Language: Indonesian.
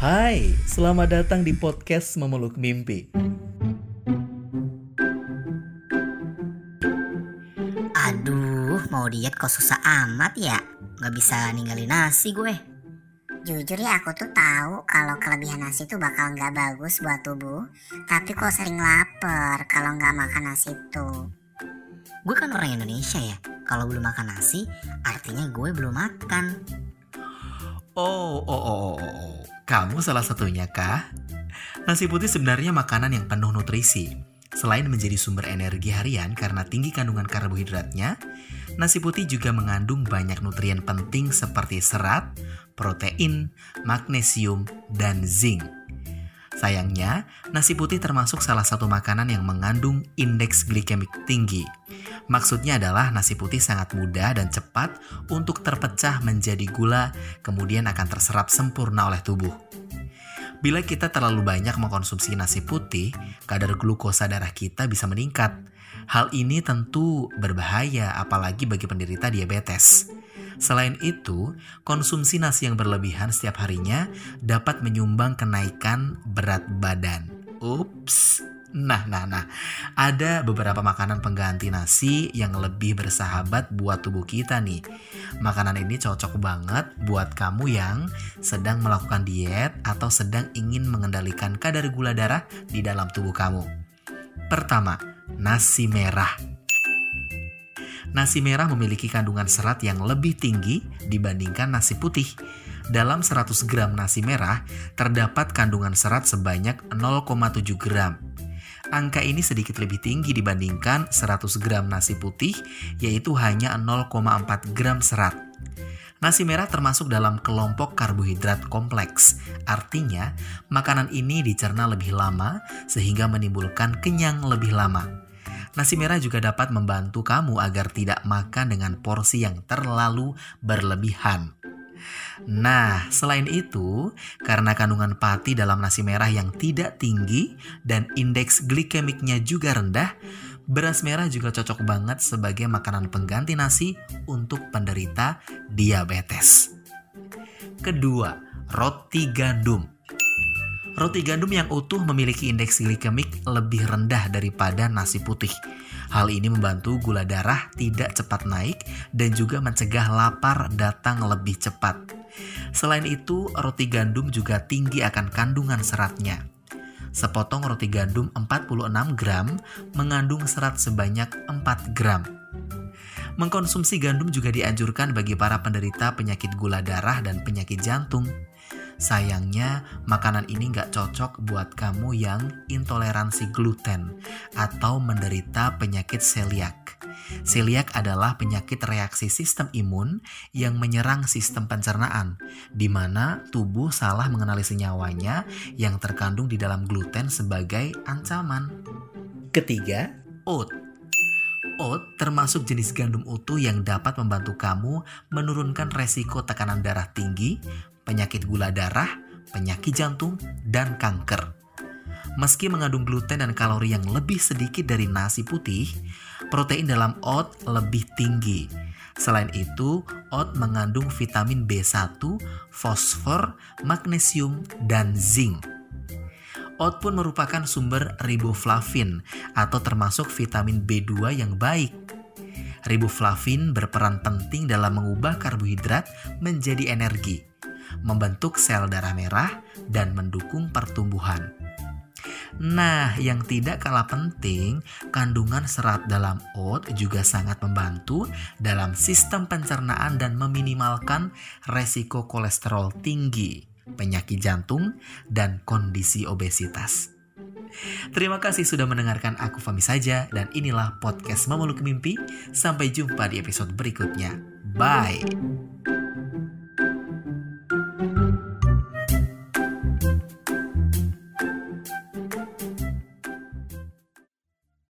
Hai, selamat datang di podcast Memeluk Mimpi. Aduh, mau diet kok susah amat ya. Gak bisa ninggalin nasi gue. Jujur ya aku tuh tahu kalau kelebihan nasi tuh bakal nggak bagus buat tubuh. Tapi kok sering lapar kalau nggak makan nasi tuh. Gue kan orang Indonesia ya. Kalau belum makan nasi, artinya gue belum makan. Oh, oh, oh, oh, oh. Kamu salah satunya kah? Nasi putih sebenarnya makanan yang penuh nutrisi. Selain menjadi sumber energi harian karena tinggi kandungan karbohidratnya, nasi putih juga mengandung banyak nutrien penting seperti serat, protein, magnesium, dan zinc. Sayangnya, nasi putih termasuk salah satu makanan yang mengandung indeks glikemik tinggi. Maksudnya adalah nasi putih sangat mudah dan cepat untuk terpecah menjadi gula, kemudian akan terserap sempurna oleh tubuh. Bila kita terlalu banyak mengkonsumsi nasi putih, kadar glukosa darah kita bisa meningkat. Hal ini tentu berbahaya apalagi bagi penderita diabetes. Selain itu, konsumsi nasi yang berlebihan setiap harinya dapat menyumbang kenaikan berat badan. Ups. Nah, nah, nah. Ada beberapa makanan pengganti nasi yang lebih bersahabat buat tubuh kita nih. Makanan ini cocok banget buat kamu yang sedang melakukan diet atau sedang ingin mengendalikan kadar gula darah di dalam tubuh kamu. Pertama, nasi merah. Nasi merah memiliki kandungan serat yang lebih tinggi dibandingkan nasi putih. Dalam 100 gram nasi merah terdapat kandungan serat sebanyak 0,7 gram. Angka ini sedikit lebih tinggi dibandingkan 100 gram nasi putih, yaitu hanya 0,4 gram serat. Nasi merah termasuk dalam kelompok karbohidrat kompleks, artinya makanan ini dicerna lebih lama sehingga menimbulkan kenyang lebih lama. Nasi merah juga dapat membantu kamu agar tidak makan dengan porsi yang terlalu berlebihan. Nah, selain itu, karena kandungan pati dalam nasi merah yang tidak tinggi dan indeks glikemiknya juga rendah, beras merah juga cocok banget sebagai makanan pengganti nasi untuk penderita diabetes. Kedua, roti gandum. Roti gandum yang utuh memiliki indeks glikemik lebih rendah daripada nasi putih. Hal ini membantu gula darah tidak cepat naik dan juga mencegah lapar datang lebih cepat. Selain itu, roti gandum juga tinggi akan kandungan seratnya. Sepotong roti gandum 46 gram mengandung serat sebanyak 4 gram. Mengkonsumsi gandum juga dianjurkan bagi para penderita penyakit gula darah dan penyakit jantung. Sayangnya, makanan ini nggak cocok buat kamu yang intoleransi gluten atau menderita penyakit celiak. Celiak adalah penyakit reaksi sistem imun yang menyerang sistem pencernaan, di mana tubuh salah mengenali senyawanya yang terkandung di dalam gluten sebagai ancaman. Ketiga, oat. Oat termasuk jenis gandum utuh yang dapat membantu kamu menurunkan resiko tekanan darah tinggi, penyakit gula darah, penyakit jantung, dan kanker. Meski mengandung gluten dan kalori yang lebih sedikit dari nasi putih, protein dalam oat lebih tinggi. Selain itu, oat mengandung vitamin B1, fosfor, magnesium, dan zinc. Oat pun merupakan sumber riboflavin atau termasuk vitamin B2 yang baik. Riboflavin berperan penting dalam mengubah karbohidrat menjadi energi membentuk sel darah merah, dan mendukung pertumbuhan. Nah, yang tidak kalah penting, kandungan serat dalam oat juga sangat membantu dalam sistem pencernaan dan meminimalkan resiko kolesterol tinggi, penyakit jantung, dan kondisi obesitas. Terima kasih sudah mendengarkan aku Fami saja dan inilah podcast Memeluk Mimpi. Sampai jumpa di episode berikutnya. Bye.